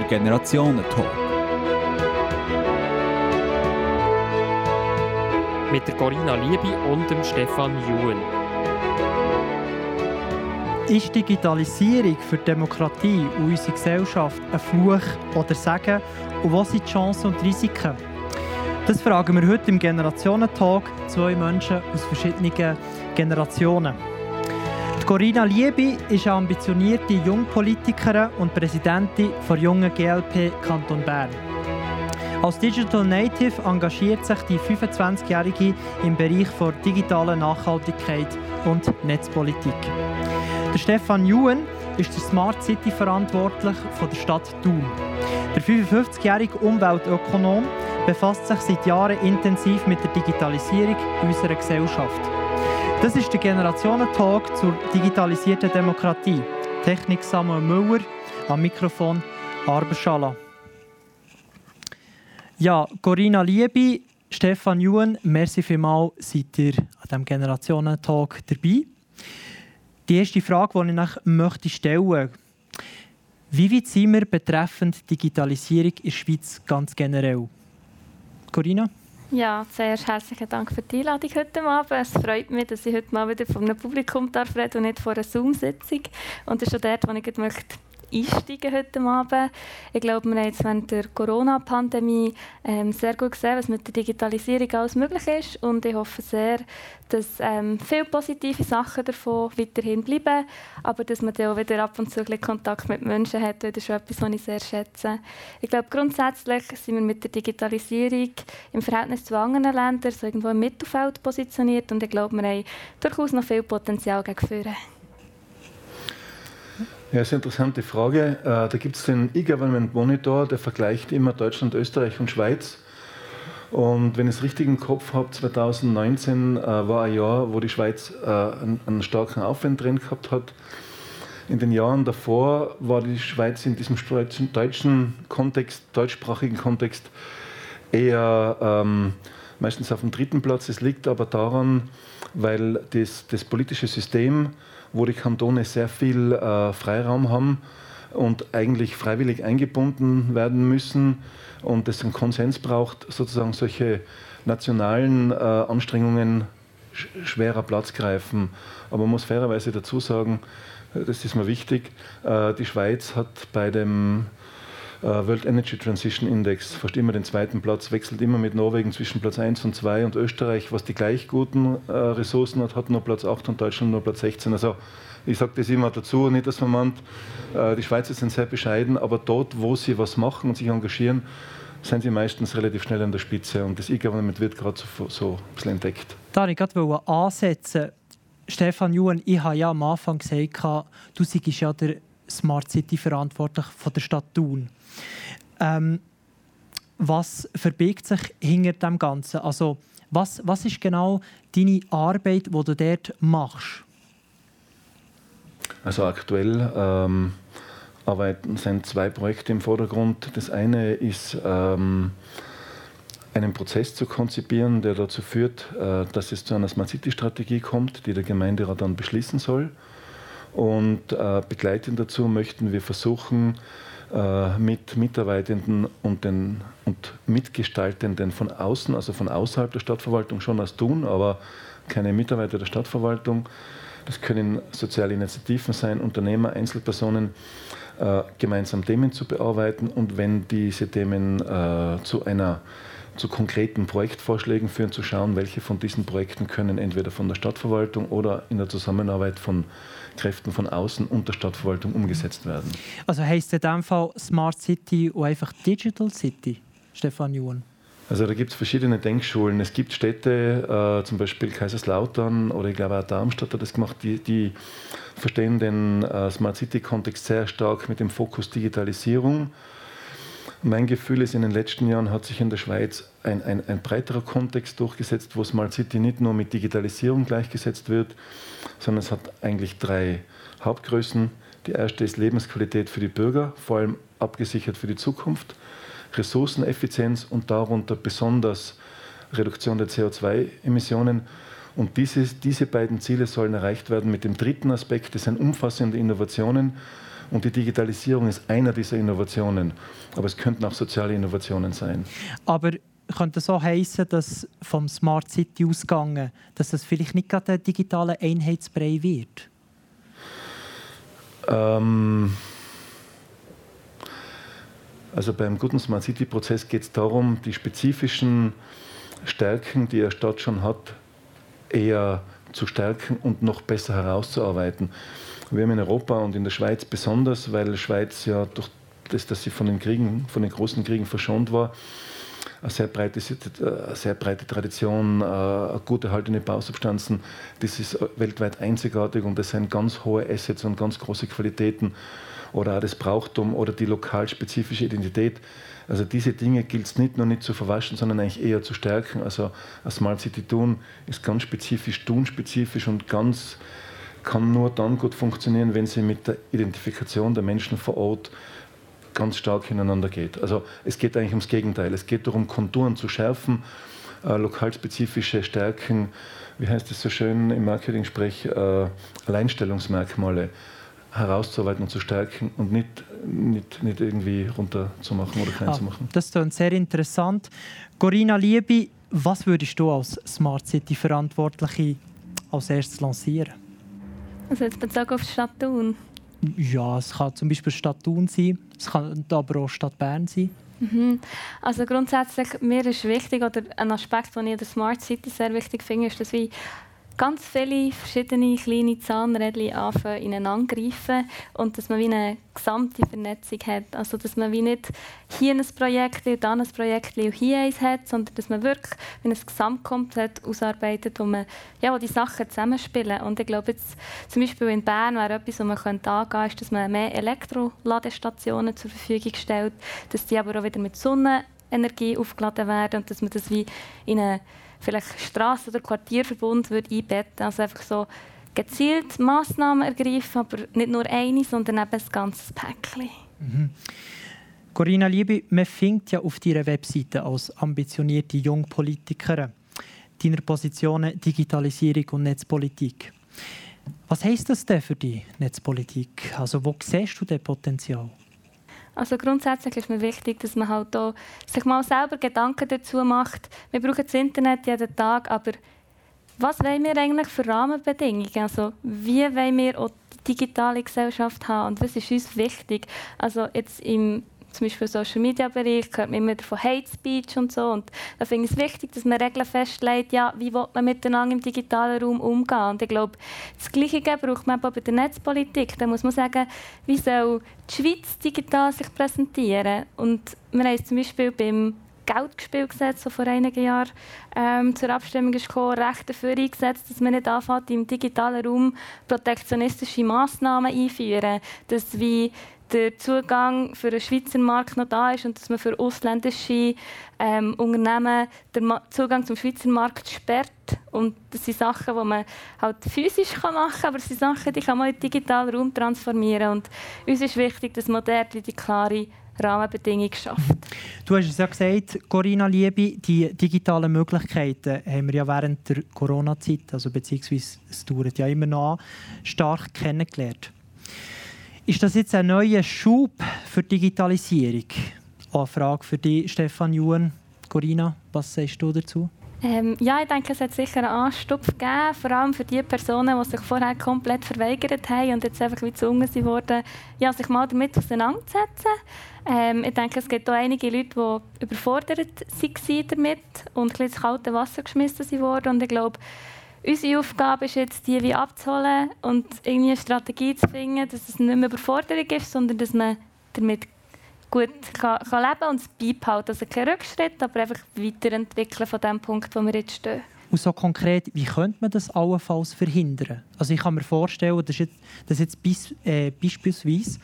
der Generationentalk. Mit der Corinna Liebi und dem Stefan Juhn. Ist Digitalisierung für die Demokratie und unsere Gesellschaft ein Fluch oder Segen? Und was sind die Chancen und Risiken? Das fragen wir heute im Generationentalk zwei Menschen aus verschiedenen Generationen. Die Corinna Liebi ist eine ambitionierte Jungpolitikerin und Präsidentin der jungen GLP Kanton Bern. Als Digital Native engagiert sich die 25-Jährige im Bereich der digitalen Nachhaltigkeit und Netzpolitik. Der Stefan Juhen ist der Smart City verantwortlich von der Stadt Thun. Der 55-jährige Umweltökonom befasst sich seit Jahren intensiv mit der Digitalisierung unserer Gesellschaft. Das ist der Generationentalk zur digitalisierten Demokratie. Technik Samuel Müller, am Mikrofon Arberschala. Ja, Corinna Liebi, Stefan Juhen, merci vielmals, seid ihr an diesem Generationentalk dabei. Die erste Frage, die ich nach möchte stellen wie weit sind wir betreffend Digitalisierung in der Schweiz ganz generell? Corinna? Ja, sehr herzlichen Dank für die Einladung heute Abend. Es freut mich, dass ich heute mal wieder vor einem Publikum darf reden und nicht vor einer Zoom-Sitzung. Und das ist schon dort, wo ich möchte einsteigen heute Abend. Ich glaube, wir haben jetzt während der Corona-Pandemie ähm, sehr gut gesehen, was mit der Digitalisierung alles möglich ist. Und ich hoffe sehr, dass ähm, viele positive Sachen davon weiterhin bleiben, aber dass man dann auch wieder ab und zu Kontakt mit Menschen hat. Das ist schon etwas, was ich sehr schätze. Ich glaube, grundsätzlich sind wir mit der Digitalisierung im Verhältnis zu anderen Ländern so irgendwo im Mittelfeld positioniert und ich glaube, wir haben durchaus noch viel Potenzial gegen vorne. Ja, ist eine interessante Frage. Äh, da gibt es den E-Government Monitor, der vergleicht immer Deutschland, Österreich und Schweiz. Und wenn ich es richtig im Kopf habe, 2019 äh, war ein Jahr, wo die Schweiz äh, einen, starken Aufwärtstrend gehabt hat. In den Jahren davor war die Schweiz in diesem deutschen Kontext, deutschsprachigen Kontext eher ähm, meistens auf dem dritten Platz. Es liegt aber daran, weil das, das politische System wo die Kantone sehr viel äh, Freiraum haben und eigentlich freiwillig eingebunden werden müssen und es einen Konsens braucht, sozusagen solche nationalen äh, Anstrengungen sch schwerer Platz greifen. Aber man muss fairerweise dazu sagen, das ist mir wichtig, äh, die Schweiz hat bei dem World Energy Transition Index fast immer den zweiten Platz, wechselt immer mit Norwegen zwischen Platz 1 und 2 und Österreich, was die gleich guten äh, Ressourcen hat, hat nur Platz 8 und Deutschland nur Platz 16. Also ich sage das immer dazu, nicht dass man meint, äh, die Schweizer sind sehr bescheiden, aber dort, wo sie was machen und sich engagieren, sind sie meistens relativ schnell an der Spitze und das E-Government wird gerade so, so ein bisschen entdeckt. Da ich gerade ansetzen Stefan Juhn, ich habe ja am Anfang gesagt, du seist ja der Smart City verantwortlich von der Stadt Thun. Ähm, was verbirgt sich hinter dem Ganzen? Also, was, was ist genau deine Arbeit, die du dort machst? Also aktuell ähm, arbeiten, sind zwei Projekte im Vordergrund. Das eine ist, ähm, einen Prozess zu konzipieren, der dazu führt, äh, dass es zu einer Smart City-Strategie kommt, die der Gemeinderat dann beschließen soll. Und äh, begleitend dazu möchten wir versuchen, äh, mit Mitarbeitenden und, den, und Mitgestaltenden von außen, also von außerhalb der Stadtverwaltung schon was tun, aber keine Mitarbeiter der Stadtverwaltung. Das können soziale Initiativen sein, Unternehmer, Einzelpersonen, äh, gemeinsam Themen zu bearbeiten und wenn diese Themen äh, zu einer zu konkreten Projektvorschlägen führen, zu schauen, welche von diesen Projekten können entweder von der Stadtverwaltung oder in der Zusammenarbeit von Kräften von außen und der Stadtverwaltung umgesetzt werden. Also heißt in dem Fall Smart City und einfach Digital City, Stefan Juhn? Also da gibt es verschiedene Denkschulen. Es gibt Städte, äh, zum Beispiel Kaiserslautern oder ich glaube auch Darmstadt hat das gemacht, die, die verstehen den äh, Smart City-Kontext sehr stark mit dem Fokus Digitalisierung. Mein Gefühl ist, in den letzten Jahren hat sich in der Schweiz ein, ein, ein breiterer Kontext durchgesetzt, wo Smart City nicht nur mit Digitalisierung gleichgesetzt wird, sondern es hat eigentlich drei Hauptgrößen. Die erste ist Lebensqualität für die Bürger, vor allem abgesichert für die Zukunft, Ressourceneffizienz und darunter besonders Reduktion der CO2-Emissionen. Und diese, diese beiden Ziele sollen erreicht werden mit dem dritten Aspekt, das sind umfassende Innovationen, Und die Digitalisierung ist einer dieser Innovationen. Aber es könnten auch soziale Innovationen sein. Aber könnte so heißen, dass vom Smart City ausgegangen, dass das vielleicht nicht gerade ein digitaler Einheitsbrei wird? Ähm also beim guten Smart City Prozess geht es darum, die spezifischen Stärken, die eine Stadt schon hat, eher zu stärken und noch besser herauszuarbeiten. Wir haben in Europa und in der Schweiz besonders, weil Schweiz ja durch das, dass sie von den Kriegen, von den großen Kriegen verschont war, eine sehr breite, eine sehr breite Tradition, äh, gut erhaltene Bausubstanzen. Das ist weltweit einzigartig und das sind ganz hohe Assets und ganz große Qualitäten oder auch das Brauchtum oder die lokalspezifische Identität. Also diese Dinge gilt es nicht nur nicht zu verwaschen, sondern eigentlich eher zu stärken. Also ein Smart City Tun ist ganz spezifisch, tun-spezifisch und ganz kann nur dann gut funktionieren, wenn sie mit der Identifikation der Menschen vor Ort ganz stark ineinander geht. Also es geht eigentlich ums Gegenteil. Es geht darum, Konturen zu schärfen, äh, lokalspezifische Stärken, wie heißt es so schön im Marketing-Sprech, äh, Alleinstellungsmerkmale herauszuarbeiten und zu stärken und nicht, nicht, nicht irgendwie runterzumachen oder klein ah, zu machen. Das ist sehr interessant. Corinna Liebi, was würdest du als Smart City Verantwortliche als erstes lancieren? Also jetzt bezogen auf die Stadt Thun? Ja, es kann zum Beispiel Stadt Thun sein, es kann aber auch Stadt Bern sein. Mhm. Also grundsätzlich, mir ist wichtig, oder ein Aspekt, den ich in der Smart City sehr wichtig finde, ist, dass wir ganz viele verschiedene kleine Zahnrädchen anfangen, ineinander greifen und dass man wie eine gesamte Vernetzung hat. Also dass man wie nicht hier ein Projekt dann ein Projekt und hier eins hat, sondern dass man wirklich wie ein Gesamtkonzept ausarbeitet, wo, man, ja, wo die Sachen zusammenspielen. Und ich glaube jetzt zum Beispiel in Bern wäre etwas, was man angehen könnte, ist, dass man mehr Elektroladestationen zur Verfügung stellt, dass die aber auch wieder mit Sonnenenergie aufgeladen werden und dass man das wie in eine vielleicht Straßen- oder Quartierverbund würde einbetten Also einfach so gezielt Massnahmen ergreifen, aber nicht nur eine, sondern eben ein ganzes Päckchen. Mhm. Corinna Liebe, man findet ja auf deiner Webseite als ambitionierte Jungpolitikerin deine Positionen Digitalisierung und Netzpolitik. Was heisst das denn für die Netzpolitik? Also wo siehst du das Potenzial? Also grundsätzlich ist mir wichtig, dass man halt auch sich mal selber Gedanken dazu macht. Wir brauchen das Internet jeden Tag, aber was wollen wir eigentlich für Rahmenbedingungen? Also wie wollen wir auch die digitale Gesellschaft haben und was ist uns wichtig? Also jetzt im zum Beispiel im Social Media Bereich hört man immer von Hate Speech und so. Und da finde ich es wichtig, dass man Regeln festlegt, ja, wie will man miteinander im digitalen Raum umgehen. Und ich glaube, das Gleiche braucht man auch bei der Netzpolitik. Da muss man sagen, wie soll die Schweiz digital sich präsentieren? Und wir haben es zum Beispiel beim Geldgespielgesetz, das vor einigen Jahren ähm, zur Abstimmung gekommen, recht dafür eingesetzt, dass man nicht anfängt, im digitalen Raum protektionistische Massnahmen einführen, dass wie der Zugang für den Schweizer Markt noch da ist und dass man für ausländische ähm, Unternehmen den Zugang zum Schweizer Markt sperrt. Und das sind Sachen, die man halt physisch machen kann, aber das sind Sachen, die kann man in digitalen Raum transformieren. Und uns ist wichtig, dass man dort die klare Rahmenbedingungen schafft. Du hast es ja gesagt, Corinna Liebe, die digitalen Möglichkeiten haben wir ja während der Corona-Zeit, also beziehungsweise es dauert ja immer noch an, stark kennengelernt. Ist das jetzt ein neuer Schub für Digitalisierung? Auch eine Frage für dich, Stefan Juhn. Corinna, was sagst du dazu? Ähm, ja, ich denke, es hat sicher einen Anstupf gegeben, vor allem für die Personen, die sich vorher komplett verweigert haben und jetzt einfach wie gezwungen wurden, ja, sich mal damit auseinanderzusetzen. Ähm, ich denke, es gibt auch einige Leute, die überfordert waren damit und ein ins kalte Wasser geschmissen wurden. Und ich glaube, Unsere Aufgabe ist jetzt, die wie abzuholen und irgendwie eine Strategie zu finden, dass es nicht mehr Überforderung ist, sondern dass man damit gut kann, kann leben und es beibehalten. Also kein Rückschritt, aber einfach weiterentwickeln von dem Punkt, wo wir jetzt stehen. Und so konkret, wie könnte man das allenfalls verhindern? Also ich kann mir vorstellen, dass jetzt, dass jetzt bis, äh, beispielsweise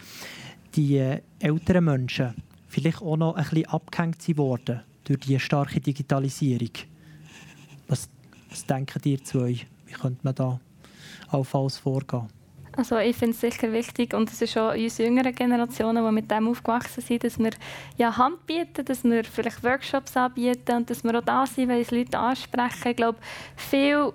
die äh, älteren Menschen vielleicht auch noch ein bisschen abgehängt wurden durch die starke Digitalisierung. Was was denken ihr zwei? Wie könnte man da allenfalls vorgehen? Also ich finde es sicher wichtig und es ist auch unsere jüngeren Generationen, die mit dem aufgewachsen sind, dass wir ja, Hand bieten, dass wir vielleicht Workshops anbieten und dass wir auch da sind, wenn uns Leute ansprechen. Ich glaube, viele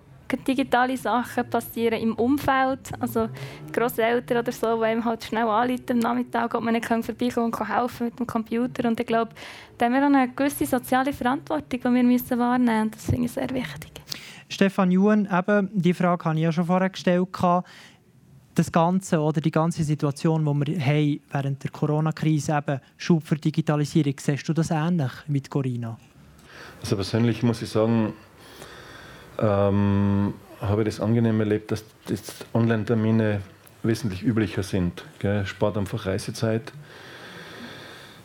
digitale Sachen passieren im Umfeld. Also Grosseltern oder so, die einem halt schnell anrufen am Nachmittag, ob man nicht vorbeikommen und helfen mit dem Computer. Und ich glaube, da haben wir auch eine gewisse soziale Verantwortung, die wir müssen wahrnehmen müssen. Das finde ich sehr wichtig. Stefan Juhn, eben, die Frage habe ich ja schon vorher gestellt. Das Ganze oder die ganze Situation, die wir haben während der Corona-Krise haben, Schub für Digitalisierung, siehst du das ähnlich mit Corina? Also persönlich muss ich sagen, ähm, habe ich das angenehm erlebt, dass Online-Termine wesentlich üblicher sind. Gell? Spart einfach Reisezeit.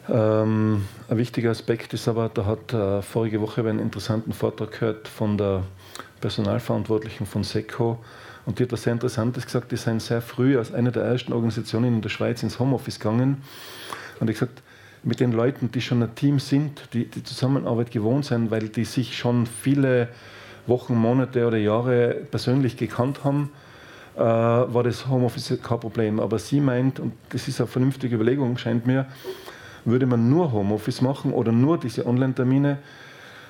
Ähm, ein wichtiger Aspekt ist aber, da hat äh, vorige Woche einen interessanten Vortrag gehört von der Personalverantwortlichen von SECO und die hat etwas sehr Interessantes gesagt, die seien sehr früh als eine der ersten Organisationen in der Schweiz ins Homeoffice gegangen und ich gesagt, mit den Leuten, die schon ein Team sind, die die Zusammenarbeit gewohnt sind, weil die sich schon viele Wochen, Monate oder Jahre persönlich gekannt haben, äh, war das Homeoffice kein Problem. Aber sie meint, und das ist eine vernünftige Überlegung, scheint mir, würde man nur Homeoffice machen oder nur diese Online-Termine,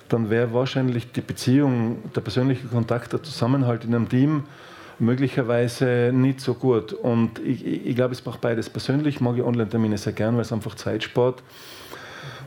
dann wäre wahrscheinlich die Beziehung, der persönliche Kontakt, der Zusammenhalt in einem Team möglicherweise nicht so gut. Und ich, ich, glaube, es braucht beides. Persönlich mag ich Online-Termine sehr gern, weil es einfach Zeit spart.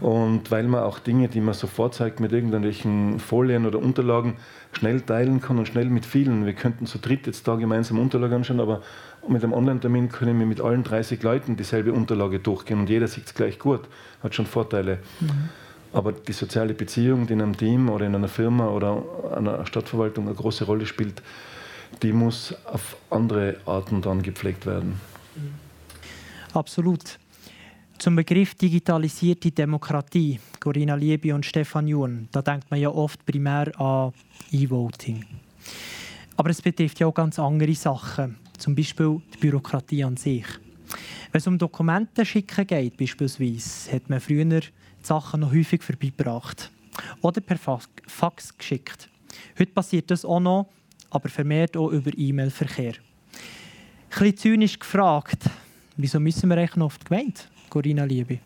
Und weil man auch Dinge, die man sofort zeigt mit irgendwelchen Folien oder Unterlagen, schnell teilen kann und schnell mit vielen. Wir könnten zu dritt jetzt da gemeinsam Unterlagen anschauen, aber mit einem Online-Termin können wir mit allen 30 Leuten dieselbe Unterlage durchgehen und jeder sieht es gleich gut. Hat schon Vorteile. Mhm. Aber die soziale Beziehung, die in einem Team oder in einer Firma oder einer Stadtverwaltung eine große Rolle spielt, die muss auf andere Arten dann gepflegt werden. Absolut. Zum Begriff digitalisierte Demokratie, Corinna Liebi und Stefan Juhn, da denkt man ja oft primär an E-Voting. Aber es betrifft ja auch ganz andere Sachen, zum Beispiel die Bürokratie an sich. Wenn es um Dokumente schicken geht, beispielsweise, hat man früher die Sachen noch häufig vorbeigebracht oder per Fax geschickt. Heute passiert das auch noch aber vermehrt auch über E-Mail-Verkehr. Ein bisschen zynisch gefragt, wieso müssen wir eigentlich noch auf die Gemeinde, Corinna Liebe?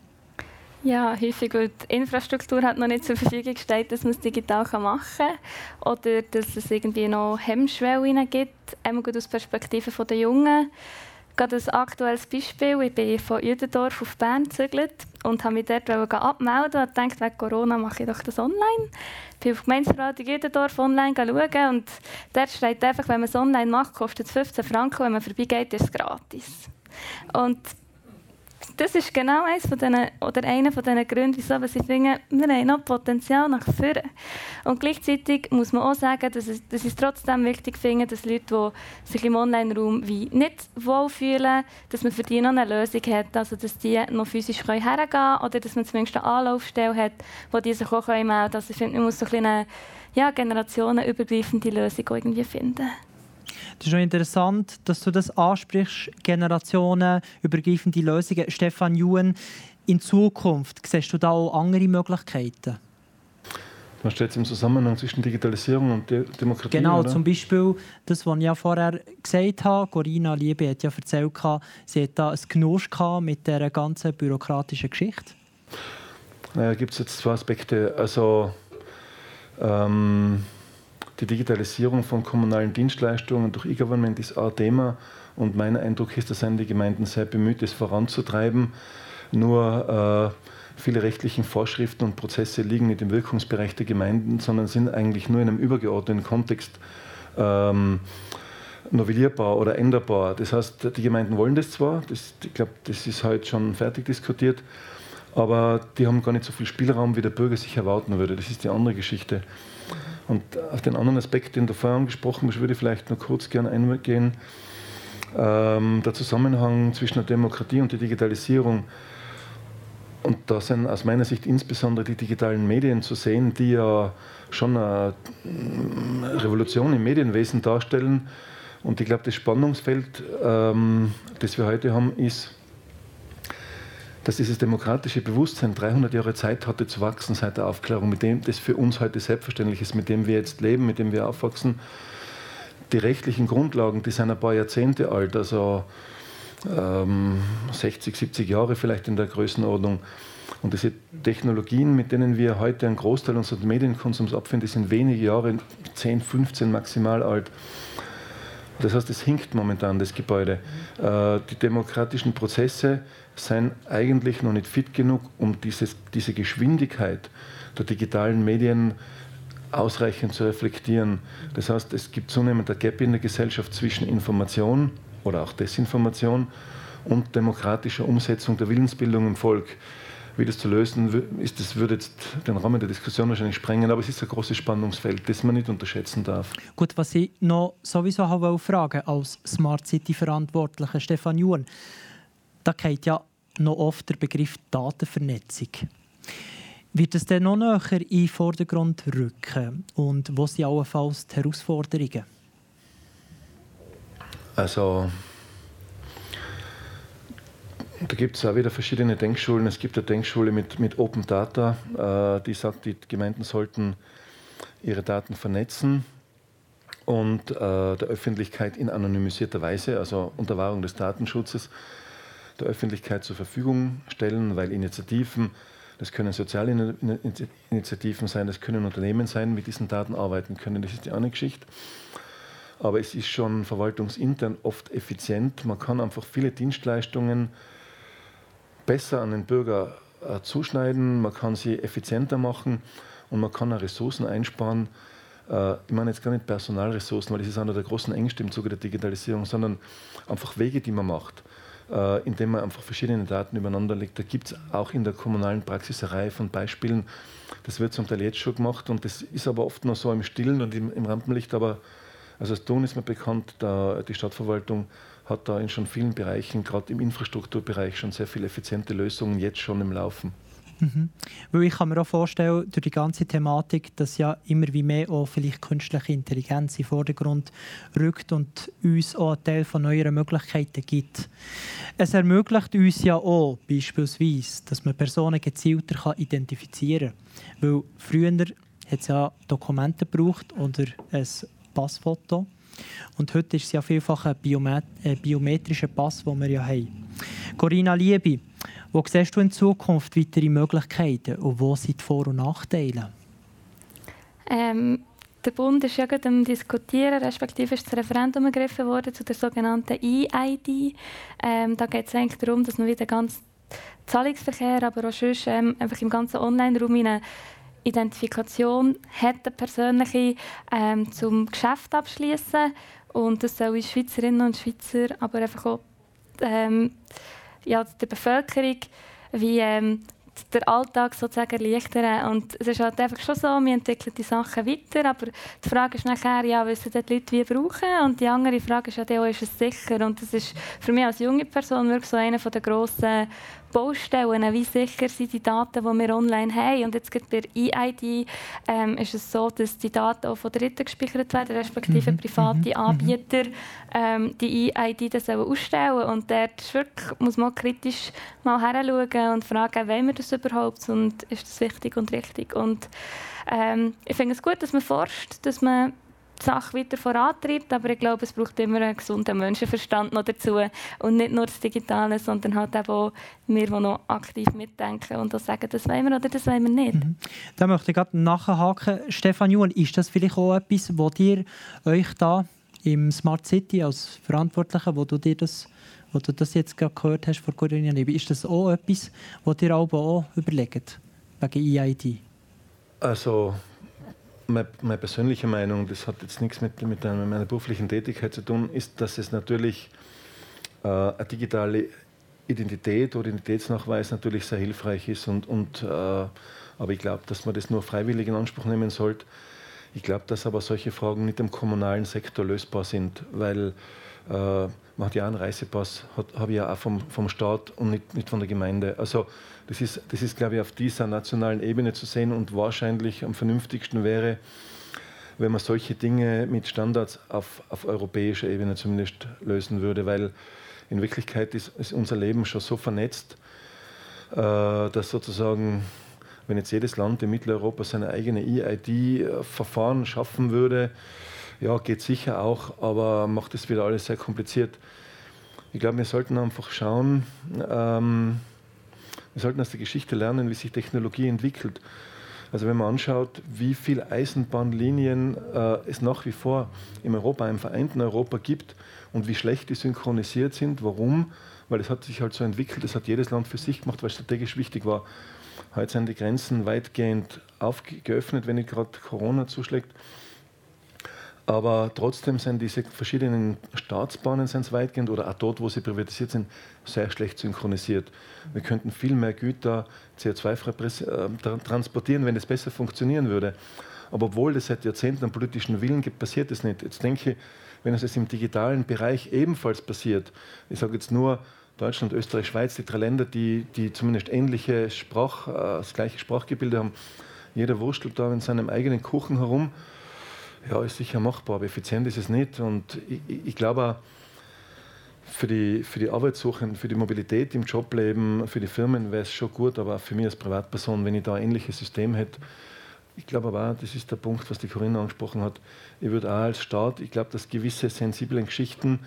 Ja, häufig, weil die Infrastruktur hat noch nicht zur Verfügung steht, dass man es digital machen kann. Oder dass es irgendwie noch Hemmschwellen gibt, einmal gut aus Perspektive der Jungen. Gerade ein aktuelles Beispiel. Ich bin von Jüdendorf auf Bern gezügelt und habe mich dort abmelden und dachte, wegen Corona mache ich doch das online. Ich bin auf die Gemeindeverwaltung Jüdendorf online schauen und dort steht einfach, wenn man es online macht, kostet es 15 Franken, wenn man vorbeigeht, ist es gratis. Und das ist genau eines von denen, oder einer von diesen Gründen, wieso ich finde, wir haben noch Potenzial nach vorne. Und gleichzeitig muss man auch sagen, dass, es, dass es trotzdem wichtig finde, dass Leute, die sich im Online-Raum nicht wohlfühlen, dass man für die noch eine Lösung hat, also dass die noch physisch hergehen können oder dass man zumindest eine Anlaufstelle hat, wo die sich auch melden können. Also ich finde, man muss so eine ja, generationenübergreifende Lösung irgendwie finden. Das ist schon interessant, dass du das ansprichst, generationenübergreifende Lösungen. Stefan Juhn, in Zukunft siehst du da auch andere Möglichkeiten? Man steht jetzt im Zusammenhang zwischen Digitalisierung und De Demokratie. Genau, oder? zum Beispiel das, was ich ja vorher gesagt habe. Corinna Liebe hat ja erzählt, sie hat da ein Genuss mit dieser ganzen bürokratischen Geschichte. Naja, gibt es jetzt zwei Aspekte. Also, ähm, die Digitalisierung von kommunalen Dienstleistungen durch E-Government ist ein Thema und mein Eindruck ist, dass die Gemeinden sehr bemüht, es voranzutreiben. Nur äh, viele rechtlichen Vorschriften und Prozesse liegen nicht im Wirkungsbereich der Gemeinden, sondern sind eigentlich nur in einem übergeordneten Kontext ähm, novellierbar oder änderbar. Das heißt, die Gemeinden wollen das zwar, das, ich glaube, das ist heute schon fertig diskutiert, aber die haben gar nicht so viel Spielraum, wie der Bürger sich erwarten würde. Das ist die andere Geschichte. Und auf den anderen Aspekt, den du vorher angesprochen hast, würde ich vielleicht noch kurz gerne eingehen. Ähm, der Zusammenhang zwischen der Demokratie und der Digitalisierung. Und da sind aus meiner Sicht insbesondere die digitalen Medien zu sehen, die ja schon eine Revolution im Medienwesen darstellen. Und ich glaube, das Spannungsfeld, ähm, das wir heute haben, ist, dass dieses demokratische Bewusstsein 300 Jahre Zeit hatte zu wachsen seit der Aufklärung, mit dem das für uns heute selbstverständlich ist, mit dem wir jetzt leben, mit dem wir aufwachsen. Die rechtlichen Grundlagen, die sind ein paar Jahrzehnte alt, also ähm, 60, 70 Jahre vielleicht in der Größenordnung. Und diese Technologien, mit denen wir heute einen Großteil unseres Medienkonsums abfinden, die sind wenige Jahre, 10, 15 maximal alt. Das heißt, es hinkt momentan, das Gebäude. Äh, die demokratischen Prozesse sind eigentlich noch nicht fit genug, um dieses, diese Geschwindigkeit der digitalen Medien ausreichend zu reflektieren. Das heißt, es gibt zunehmend ein Gap in der Gesellschaft zwischen Information oder auch Desinformation und demokratischer Umsetzung der Willensbildung im Volk. Wie das zu lösen ist, das würde jetzt den Rahmen der Diskussion wahrscheinlich sprengen, aber es ist ein großes Spannungsfeld, das man nicht unterschätzen darf. Gut, was ich noch sowieso habe fragen als Smart City Verantwortlicher Stefan Juhn, da geht ja noch oft der Begriff Datenvernetzung. Wird es dann noch näher in den Vordergrund rücken und wo sind allenfalls die Herausforderungen? Also da gibt es auch wieder verschiedene Denkschulen. Es gibt eine Denkschule mit, mit Open Data, äh, die sagt, die Gemeinden sollten ihre Daten vernetzen und äh, der Öffentlichkeit in anonymisierter Weise, also unter Wahrung des Datenschutzes, der Öffentlichkeit zur Verfügung stellen, weil Initiativen, das können soziale Initiativen sein, das können Unternehmen sein, mit diesen Daten arbeiten können. Das ist die eine Geschichte. Aber es ist schon verwaltungsintern oft effizient. Man kann einfach viele Dienstleistungen besser an den Bürger äh, zuschneiden, man kann sie effizienter machen und man kann auch Ressourcen einsparen. Äh, ich meine jetzt gar nicht Personalressourcen, weil das ist einer der großen Ängste im Zuge der Digitalisierung, sondern einfach Wege, die man macht, äh, indem man einfach verschiedene Daten übereinander legt. Da gibt es auch in der kommunalen Praxis eine Reihe von Beispielen. Das wird zum Teil jetzt schon gemacht und das ist aber oft nur so im Stillen und im, Rampenlicht. Aber also als Ton ist mir bekannt, da die Stadtverwaltung hat da in schon vielen Bereichen, gerade im Infrastrukturbereich, schon sehr viele effiziente Lösungen jetzt schon im Laufen. Mhm. Weil ich kann mir auch vorstellen, durch die ganze Thematik, dass ja immer wie mehr auch vielleicht künstliche Intelligenz in den Vordergrund rückt und uns auch einen Teil von neueren Möglichkeiten gibt. Es ermöglicht uns ja auch beispielsweise, dass man Personen gezielter identifizieren kann. Weil früher hat es ja Dokumente gebraucht oder ein Passfoto. Und heute ist es ja vielfach ein Biomet äh, biometrischer Pass, den wir ja haben. Corinna Liebe, wo siehst du in Zukunft weitere Möglichkeiten und wo sind die Vor- und Nachteile? Ähm, der Bund ist ja gerade am Diskutieren, respektive ist das Referendum ergriffen worden zu der sogenannten E-ID. Ähm, da geht es eigentlich darum, dass man wieder ganz Zahlungsverkehr, aber auch sonst ähm, einfach im ganzen Online-Raum Identifikation hat eine persönliche ähm, zum Geschäft abschließen und das soll Schweizerinnen und Schweizer, aber einfach auch ähm, ja, der Bevölkerung wie ähm, der Alltag sozusagen erleichtern. Und es ist halt einfach schon so, wir entwickeln die Sachen weiter, aber die Frage ist nachher, ja, wissen die Leute wie brauchen? Und die andere Frage ist ja, ist es sicher? Und das ist für mich als junge Person wirklich so einer der grossen Baustellen, wie sicher sind die Daten, die wir online haben. Und jetzt bei EID ähm, ist es so, dass die Daten auch von Dritten gespeichert werden, respektive mhm. private mhm. Anbieter ähm, die EID das ausstellen Und dort wirklich, muss man kritisch mal heranschauen und fragen, wollen wir das überhaupt und ist das wichtig und richtig. Und ähm, ich finde es gut, dass man forscht, dass man Sache weiter vorantreibt, aber ich glaube, es braucht immer einen gesunden Menschenverstand noch dazu und nicht nur das Digitale, sondern halt auch wir, die noch aktiv mitdenken und auch sagen, das wollen wir oder das wollen wir nicht. Mhm. Da möchte ich gerade nachhaken. Stefan Juhn, ist das vielleicht auch etwas, wo ihr euch da im Smart City als Verantwortlicher, wo du dir das wo du das jetzt gerade gehört hast von Corinna Nebi, ist das auch etwas, was ihr auch überlegt, wegen EID? Also meine, meine, persönliche Meinung, das hat jetzt nichts mit, mit meiner beruflichen Tätigkeit zu tun, ist, dass es natürlich äh, eine digitale Identität oder Identitätsnachweis natürlich sehr hilfreich ist. Und, und, äh, aber ich glaube, dass man das nur freiwillig in Anspruch nehmen sollte. Ich glaube, dass aber solche Fragen nicht im kommunalen Sektor lösbar sind, weil äh, man hat ja einen Reisepass, habe ich ja auch vom, vom Staat und nicht, nicht von der Gemeinde. Also das ist, das ist, glaube ich, auf dieser nationalen Ebene zu sehen und wahrscheinlich am vernünftigsten wäre, wenn man solche Dinge mit Standards auf, auf europäischer Ebene zumindest lösen würde, weil in Wirklichkeit ist, ist unser Leben schon so vernetzt, äh, dass sozusagen, wenn jetzt jedes Land in Mitteleuropa seine eigene EID-Verfahren schaffen würde, ja, geht sicher auch, aber macht es wieder alles sehr kompliziert. Ich glaube, wir sollten einfach schauen, ähm, Wir sollten aus der Geschichte lernen, wie sich Technologie entwickelt. Also wenn man anschaut, wie viele Eisenbahnlinien äh, es nach wie vor im Europa, im vereinten Europa gibt und wie schlecht die synchronisiert sind. Warum? Weil es hat sich halt so entwickelt, das hat jedes Land für sich gemacht, weil es strategisch wichtig war. Heute sind die Grenzen weitgehend geöffnet, wenn nicht gerade Corona zuschlägt. Aber trotzdem sind diese verschiedenen Staatsbahnen sind weitgehend oder auch dort, wo sie privatisiert sind, sehr schlecht synchronisiert. Wir könnten viel mehr Güter CO2-frei äh, transportieren, wenn es besser funktionieren würde. Aber obwohl es seit Jahrzehnten einen politischen Willen gibt, passiert es nicht. Jetzt denke ich, wenn es jetzt im digitalen Bereich ebenfalls passiert, ich sage jetzt nur Deutschland, Österreich, Schweiz, die drei Länder, die, die zumindest ähnliche Sprach, äh, das gleiche Sprachgebilde haben, jeder wurstelt da in seinem eigenen Kuchen herum ja, ist sicher machbar, aber effizient ist es nicht. Und ich, ich glaube auch, für die, für die Arbeitssuchenden, für die Mobilität im Jobleben, für die Firmen wäre es schon gut, aber auch für mich als Privatperson, wenn ich da ein ähnliches System hätte. Ich glaube aber auch, das ist der Punkt, was die Corinna angesprochen hat. Ich würde auch als Staat, ich glaube, dass gewisse sensible Geschichten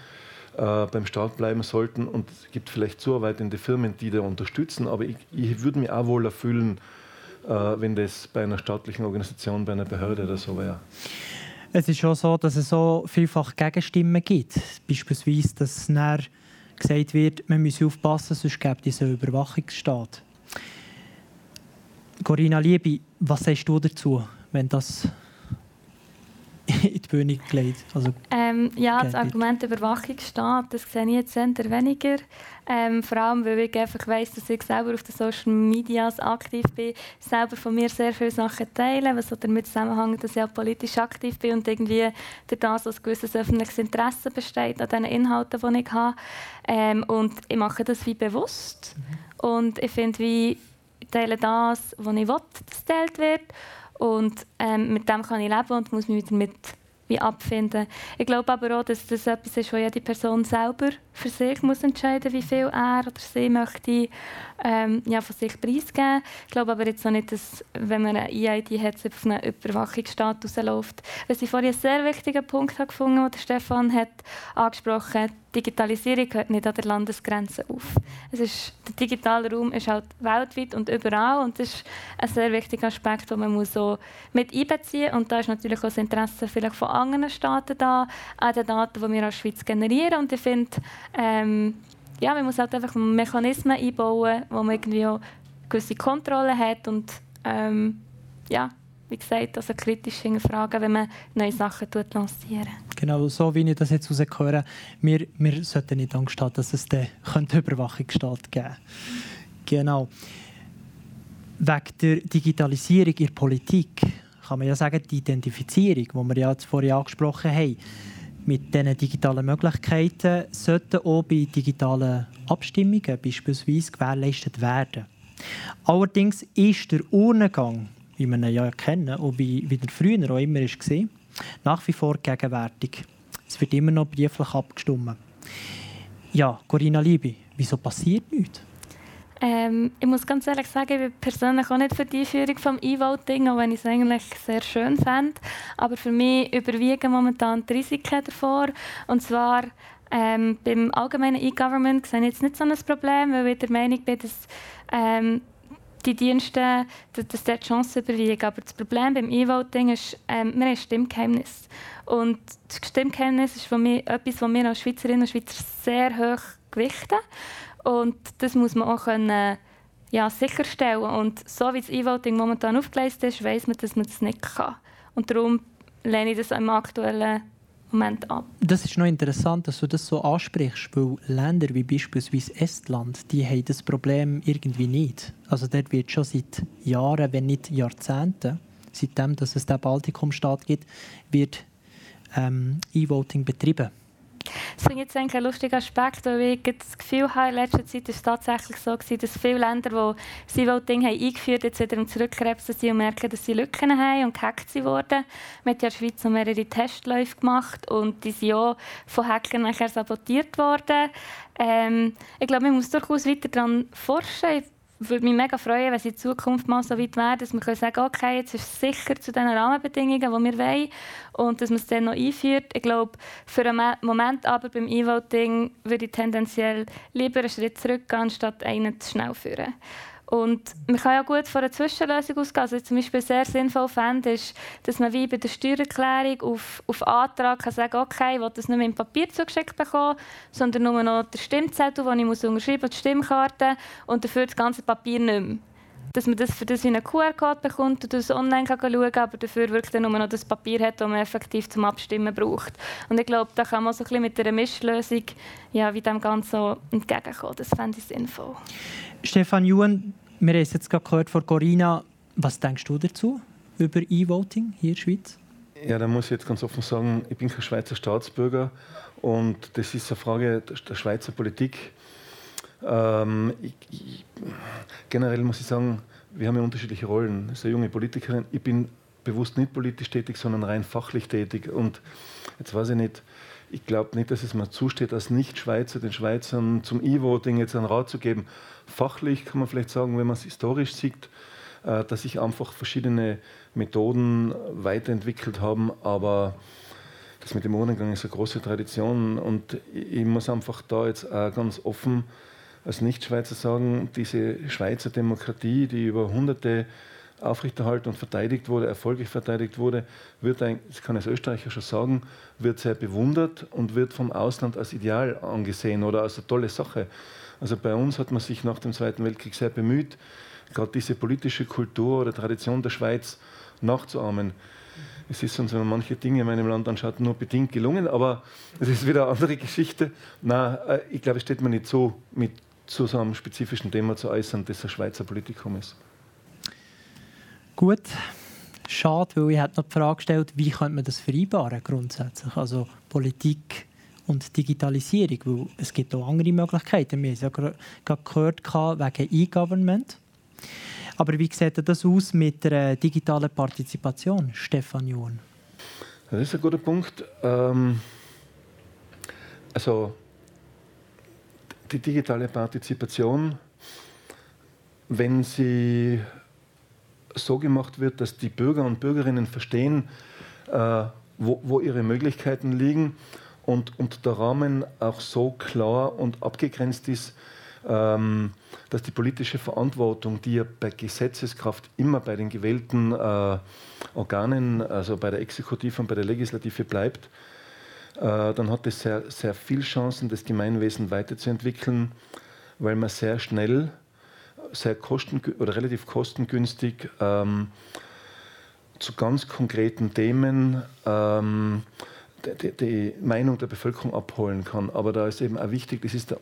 äh, beim Staat bleiben sollten und es gibt vielleicht zuarbeitende Firmen, die da unterstützen, aber ich, ich würde mich auch wohler fühlen, äh, wenn das bei einer staatlichen Organisation, bei einer Behörde oder so wäre. Es ist schon so, dass es so vielfach Gegenstimmen gibt. Beispielsweise, dass dann gesagt wird, man müsse aufpassen, sonst gibt es einen Überwachungsstaat. Corinna Liebe, was sagst du dazu, wenn das in die Bühne gelegt. Also, ähm, ja, das Argument Überwachungsstaat, das sehe ich jetzt eher weniger. Ähm, vor allem, weil ich einfach weiss, dass ich selber auf den Social Medias aktiv bin, selber von mir sehr viele Sachen teile, was damit zusammenhängt, dass ich auch politisch aktiv bin und irgendwie durch das ein gewisses öffentliches Interesse besteht an den Inhalten, die ich habe. Ähm, und ich mache das wie bewusst. Mhm. Und ich finde, wie ich teile das, was ich will, dass geteilt wird. Und ähm, mit dem kann ich leben und muss mich damit wie abfinden. Ich glaube aber auch, dass das etwas ist, wo jede Person selber für sich muss entscheiden muss, wie viel er oder sie möchte ähm, ja, von sich preisgeben. Ich glaube aber jetzt auch nicht, dass, wenn man eine EID hat, auf einen Überwachungsstatus läuft. Was ich vorhin einen sehr wichtigen Punkt habe gefunden, den Stefan hat angesprochen hat, Digitalisierung hört nicht an der Landesgrenze auf. Es ist, der digitale Raum ist halt weltweit und überall und das ist ein sehr wichtiger Aspekt, den man muss so mit einbeziehen muss. Und da ist natürlich auch das Interesse vielleicht von anderen Staaten da, an den Daten, die wir als Schweiz generieren. Und ich finde, ähm, ja, man muss halt einfach Mechanismen einbauen, wo man irgendwie auch gewisse Kontrolle hat und ähm, ja, wie gesagt, also kritisch hinterfragen, wenn man neue Sachen lancieren Genau, so wie ich das jetzt raushöre, wir, wir sollten nicht Angst haben, dass es den Überwachungsstaat geben könnte. Genau. Wegen der Digitalisierung in der Politik kann man ja sagen, die Identifizierung, die wir ja vorhin angesprochen haben, mit diesen digitalen Möglichkeiten sollten auch bei digitalen Abstimmungen beispielsweise gewährleistet werden. Allerdings ist der Urnengang, wie wir ihn ja kennen und wie, wie der früher auch immer war, nach wie vor gegenwärtig. Es wird immer noch brieflich abgestimmt. Ja, Corinna Liebe, wieso passiert nichts? Ähm, ich muss ganz ehrlich sagen, ich bin persönlich auch nicht für die Einführung vom E-Voting, auch wenn ich es eigentlich sehr schön fände. Aber für mich überwiegen momentan die Risiken davor. Und zwar ähm, beim allgemeinen E-Government sehe ich jetzt nicht so ein Problem, weil ich der Meinung bin, dass ähm, die Dienste, dass, dass die Chancen überwiegen. Aber das Problem beim E-Voting ist, ähm, wir haben Stimmgeheimnis. Und das Stimmgeheimnis ist von mir etwas, was wir als Schweizerinnen und Schweizer sehr hoch gewichten. Und das muss man auch können, ja, sicherstellen. Und so wie das E-Voting momentan aufgeleistet ist, weiß man, dass man das nicht kann. Und darum lehne ich das im aktuellen Moment ab. Das ist noch interessant, dass du das so ansprichst, weil Länder wie beispielsweise Estland, die haben das Problem irgendwie nicht. Also dort wird schon seit Jahren, wenn nicht Jahrzehnten, seitdem dass es den Baltikumstaat gibt, wird ähm, E-Voting betrieben. Das finde ich jetzt ein lustiger Aspekt, weil ich das Gefühl habe, in letzter Zeit war es tatsächlich so, gewesen, dass viele Länder, die haben eingeführt haben, jetzt wieder Zurückkrebsen sind und merken, dass sie Lücken haben und gehackt wurden. Wir haben ja in der Schweiz noch mehrere Testläufe gemacht und die sind auch von Hackern nachher sabotiert worden. Ähm, ich glaube, man muss durchaus weiter daran forschen würde mich mega freuen, wenn es in Zukunft mal so weit wäre, dass wir können sagen okay, jetzt ist es sicher zu den Rahmenbedingungen, die wir wollen und dass man es dann noch einführt. Ich glaube, für einen Moment aber beim E-Voting würde ich tendenziell lieber einen Schritt zurückgehen, anstatt einen zu schnell führen. Und man kann ja gut von einer Zwischenlösung ausgehen. Also zum Beispiel sehr sinnvoll fände, ist, dass man wie bei der Steuererklärung auf, auf Antrag kann sagen okay, ich will das nicht mehr im Papier zugeschickt bekommen, sondern nur noch den Stimmzettel, den ich muss unterschreiben muss, die Stimmkarte und dafür das ganze Papier nicht mehr dass man das für das einen QR-Code bekommt und das online kann schauen kann, aber dafür wirklich nur noch das Papier hat, das man effektiv zum Abstimmen braucht. Und ich glaube, da kann man so ein bisschen mit einer Mischlösung ja, wie dem Ganzen entgegenkommen. Das fände ich sinnvoll. Stefan Juhn, wir haben jetzt gerade gehört von Corina. Was denkst du dazu über E-Voting hier in der Schweiz? Ja, da muss ich jetzt ganz offen sagen, ich bin kein Schweizer Staatsbürger und das ist eine Frage der Schweizer Politik. Ähm, ich, ich, generell muss ich sagen, wir haben ja unterschiedliche Rollen. Ich eine junge Politikerin, ich bin bewusst nicht politisch tätig, sondern rein fachlich tätig. Und jetzt weiß ich nicht, ich glaube nicht, dass es mir zusteht, als Nicht-Schweizer den Schweizern zum E-Voting jetzt einen Rat zu geben. Fachlich kann man vielleicht sagen, wenn man es historisch sieht, äh, dass sich einfach verschiedene Methoden weiterentwickelt haben, aber das mit dem Urnengang ist eine große Tradition und ich muss einfach da jetzt auch ganz offen als Nicht-Schweizer sagen, diese Schweizer Demokratie, die über Hunderte aufrechterhalten und verteidigt wurde, erfolgreich verteidigt wurde, wird, ein, das kann ich als Österreicher schon sagen, wird sehr bewundert und wird vom Ausland als Ideal angesehen oder als eine tolle Sache. Also bei uns hat man sich nach dem Zweiten Weltkrieg sehr bemüht, gerade diese politische Kultur oder Tradition der Schweiz nachzuahmen. Es ist uns, wenn man manche Dinge in meinem Land anschaut, nur bedingt gelungen, aber es ist wieder eine andere Geschichte. Na, äh, ich glaube, es steht mir nicht so mit so einem spezifischen Thema zu äußern, das ein Schweizer Politikum ist. Gut. Schade, weil ich noch die Frage gestellt, wie könnte man das vereinbaren grundsätzlich? Also Politik und Digitalisierung, weil es gibt auch andere Möglichkeiten. Wir haben es ja gerade gehört wegen E-Government. Aber wie sieht das aus mit der digitalen Partizipation, Stefan John? Das ist ein guter Punkt. Ähm, also die digitale Partizipation, wenn sie so gemacht wird, dass die Bürger und Bürgerinnen verstehen, äh, wo, wo, ihre Möglichkeiten liegen und, und der Rahmen auch so klar und abgegrenzt ist, ähm, dass die politische Verantwortung, die ja bei Gesetzeskraft immer bei den gewählten äh, Organen, also bei der Exekutive und bei der Legislative bleibt, äh, dann hat es sehr, sehr viel Chancen, das Gemeinwesen weiterzuentwickeln, weil man sehr schnell, sehr kosten oder relativ kostengünstig ähm, zu ganz konkreten Themen ähm, die, die, Meinung der Bevölkerung abholen kann. Aber da ist eben auch wichtig, das ist der,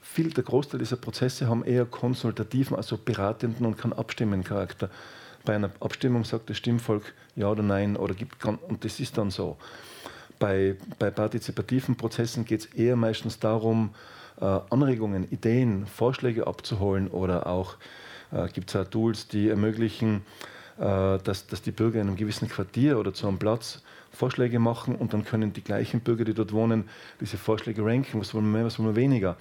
viel, der Großteil dieser Prozesse haben eher konsultativen, also beratenden und keinen abstimmenden Charakter. Bei einer Abstimmung sagt das Stimmvolk ja oder nein oder gibt und das ist dann so. Bei, bei partizipativen Prozessen geht es eher meistens darum, Anregungen, Ideen, Vorschläge abzuholen oder auch äh, gibt es auch Tools, die ermöglichen, äh, dass, dass die Bürger in einem gewissen Quartier oder zu einem Platz Vorschläge machen und dann können die gleichen Bürger, die dort wohnen, diese Vorschläge ranken, was wollen wir mehr, was wollen wir weniger.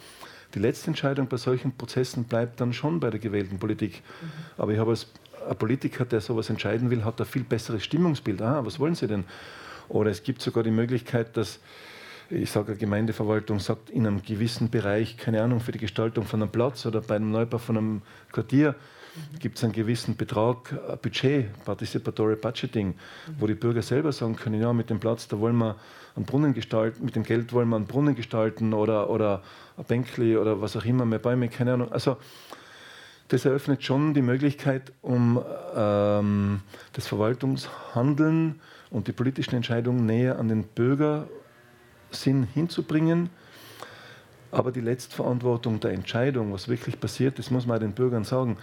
Die letzte Entscheidung bei solchen Prozessen bleibt dann schon bei der gewählten Politik. Mhm. Aber ich habe als ein Politiker, der sowas entscheiden will, hat ein viel besseres Stimmungsbild. Ah, was wollen Sie denn? Oder es gibt sogar die Möglichkeit, dass ich sage, eine Gemeindeverwaltung sagt, in einem gewissen Bereich, keine Ahnung, für die Gestaltung von einem Platz oder bei einem Neubau von einem Quartier, gibt es einen gewissen Betrag, ein Budget, Participatory Budgeting, wo die Bürger selber sagen können, ja, mit dem Platz, da wollen wir einen Brunnen gestalten, mit dem Geld wollen wir einen Brunnen gestalten oder, oder ein Bänkli oder was auch immer, mehr Bäume, keine Ahnung. Also das eröffnet schon die Möglichkeit, um ähm, das Verwaltungshandeln und die politischen Entscheidungen näher an den Bürgersinn hinzubringen. Aber die Letztverantwortung der Entscheidung, was wirklich passiert, das muss man den Bürgern sagen.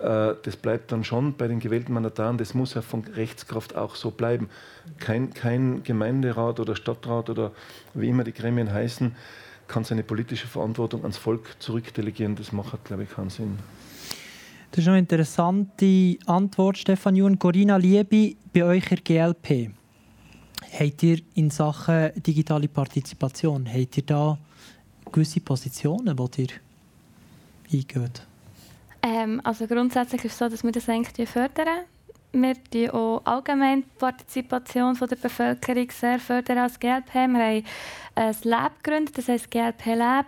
Äh, das bleibt dann schon bei den gewählten Mandataren, das muss ja von Rechtskraft auch so bleiben. Kein, kein Gemeinderat oder Stadtrat oder wie immer die Gremien heißen, kann seine politische Verantwortung ans Volk zurückdelegieren. Das macht, glaube ich, keinen Sinn. Das ist eine interessante Antwort, Stefan Jun. Corinna Liebi, bei euch in GLP, habt ihr in Sachen digitale Partizipation, habt ihr da gewisse Positionen, die ihr eingeht? Ähm, also grundsätzlich ist es so, dass wir das eigentlich fördern. Wir fördern auch allgemein die Partizipation der Bevölkerung sehr fördern als GLP. Wir haben ein Lab gegründet, das heisst GLP Lab.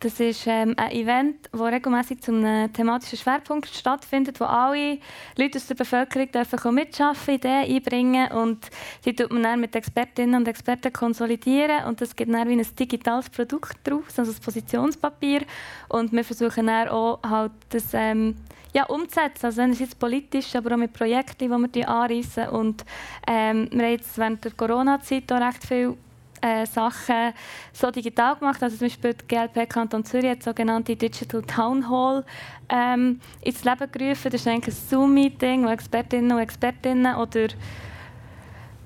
Das ist ähm, ein Event, das regelmäßig einem thematischen Schwerpunkt stattfindet, wo alle Leute aus der Bevölkerung dürfen mitarbeiten, Ideen einbringen und die tut man dann mit Expertinnen und Experten konsolidieren und das gibt dann wie ein digitales Produkt daraus, also das Positionspapier und wir versuchen dann auch halt das ähm, ja, umzusetzen, also einerseits politisch, aber auch mit Projekten, die wir die anreissen und ähm, wir haben jetzt während der Corona-Zeit recht viel äh, Sachen so digital gemacht. Also zum Beispiel die GLP Kanton Zürich hat sogenannte Digital Town Hall ähm, ins Leben gerufen. Das ist eigentlich ein Zoom-Meeting, wo Expertinnen und Expertinnen oder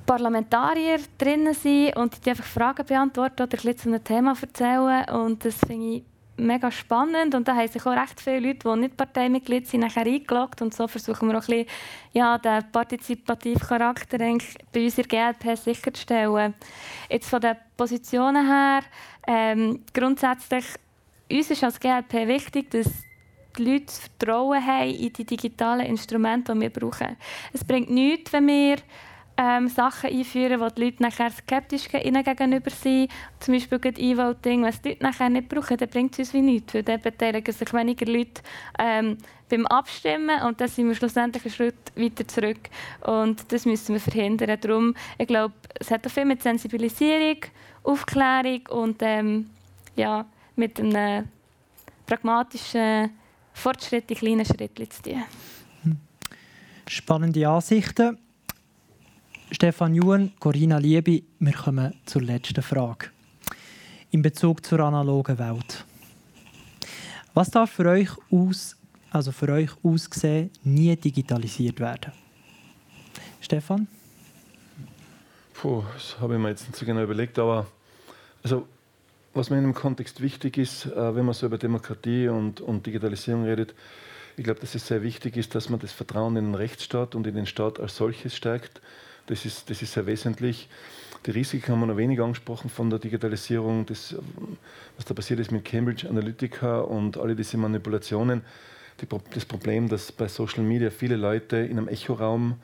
Parlamentarier drinnen sind und die einfach Fragen beantworten oder ein zu einem Thema erzählen. Und das finde ich mega spannend und da haben sich auch recht viele Leute, die nicht Parteimitglied sind, nachher eingeloggt und so versuchen wir auch ein bisschen, ja, den partizipativen Charakter bei unserer GLP sicherzustellen. Jetzt von den Positionen her, ähm, grundsätzlich, uns ist als GLP wichtig, dass die Leute Vertrauen haben in die digitalen Instrumente, die wir brauchen. Es bringt nichts, wenn wir ähm, Sachen einführen, wo die Leute nachher skeptisch gegenüber sind. Zum Beispiel E-Voting, was die Leute nachher nicht brauchen, dann bringt es uns wie nichts, weil dann beteiligen sich weniger Leute ähm, beim Abstimmen und dann sind wir schlussendlich einen Schritt weiter zurück. Und das müssen wir verhindern. Darum, ich glaube, es hat auch viel mit Sensibilisierung, Aufklärung und ähm, ja, mit einem pragmatischen Fortschritt in kleinen Schritten zu tun. Spannende Ansichten. Stefan Juhn, Corinna Liebi, wir kommen zur letzten Frage. In Bezug zur analogen Welt. Was darf für euch, aus, also für euch ausgesehen nie digitalisiert werden? Stefan? Puh, das habe ich mir jetzt nicht so genau überlegt, aber also, was mir in dem Kontext wichtig ist, äh, wenn man so über Demokratie und, und Digitalisierung redet, ich glaube, dass es sehr wichtig ist, dass man das Vertrauen in den Rechtsstaat und in den Staat als solches stärkt das ist, das ist sehr wesentlich. Die Risiken haben wir noch wenig angesprochen von der Digitalisierung, das, was da passiert ist mit Cambridge Analytica und alle diese Manipulationen. Die, das Problem, dass bei Social Media viele Leute in einem Echoraum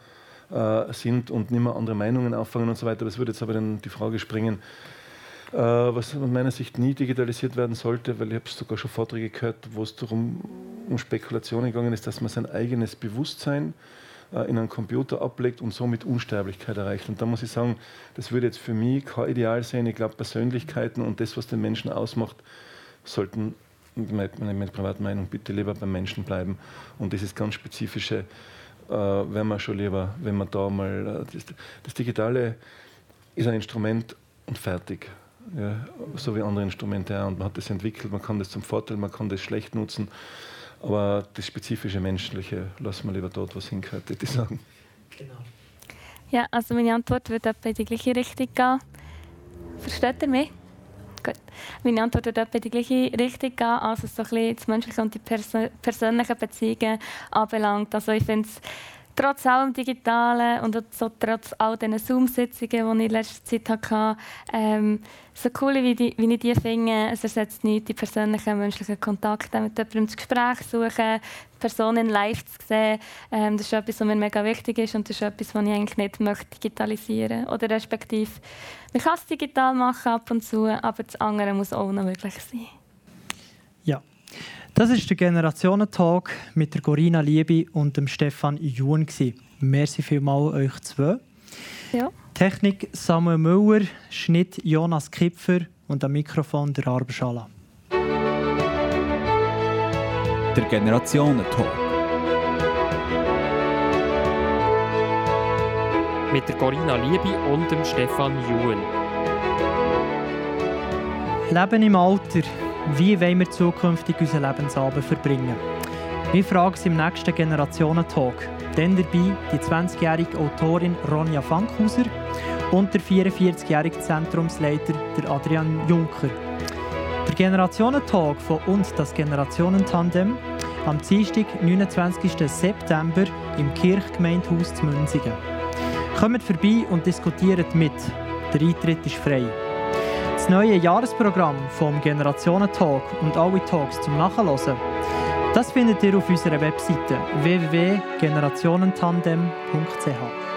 äh, sind und nicht mehr andere Meinungen auffangen und so weiter. Das würde jetzt aber dann die Frage springen, äh, was aus meiner Sicht nie digitalisiert werden sollte, weil ich habe sogar schon Vorträge gehört, wo es darum um Spekulationen gegangen ist, dass man sein eigenes Bewusstsein äh, in einen Computer ablegt und somit Unsterblichkeit erreicht. Und da muss ich sagen, das würde jetzt für mich kein Ideal sein. Ich glaube, Persönlichkeiten und das, was den Menschen ausmacht, sollten, meine, meine private Meinung, bitte lieber beim Menschen bleiben. Und dieses ganz Spezifische äh, wäre mir schon lieber, wenn man da mal. Äh, das, das, Digitale ist ein Instrument und fertig. Ja, so wie andere Instrumente auch. Und man hat das entwickelt, man kann das zum Vorteil, man kann das schlecht nutzen. Aber das spezifische Menschliche lassen wir lieber dort, was hingehört, würde ich sagen. Genau. Ja, also meine Antwort wird etwa in die gleiche Richtung gehen. Versteht ihr mich? Gut. Meine Antwort wird etwa in die gleiche Richtung gehen, also so ein bisschen das Menschliche und die Persön persönlichen Beziehungen anbelangt. Also ich finde es trotz allem Digitalen und so trotz all diesen Zoom-Sitzungen, die ich in letzter Zeit hatte, ähm, so cool wie, die, wie ich die finde, es ersetzt nicht die persönlichen menschlichen Kontakte, mit jemandem das Gespräch suchen, Personen live zu sehen. Ähm, das ist etwas, was mir mega wichtig ist und das ist etwas, was ich eigentlich nicht möchte digitalisieren. Oder respektive, man kann es digital machen ab und zu, aber das andere muss auch noch möglich sein. Ja, das ist der Generationentalk mit der Corinna Liebe und dem Stefan Juhn. Merci vielmals euch zwei. Ja. Technik Samuel Müller, Schnitt Jonas Kipfer und am Mikrofon der Arbenschala. Der Generationentalk. Mit der Corinna Liebe und dem Stefan Juhn. Leben im Alter. Wie wollen wir zukünftig unseren Lebensabend verbringen? Wir fragen Sie im nächsten Generationentalk. Dann dabei die 20-jährige Autorin Ronja Fankhauser und der 44-jährige Zentrumsleiter der Adrian Juncker. Der Generationentalk von und das Generationentandem am Dienstag, 29. September im Kirchgemeindehaus zu Münzigen. Kommt vorbei und diskutiert mit. Der Eintritt ist frei. Das neue Jahresprogramm vom Generationentalk und alle Talks zum Nachhören, das findet ihr auf unserer Webseite www.generationentandem.ch.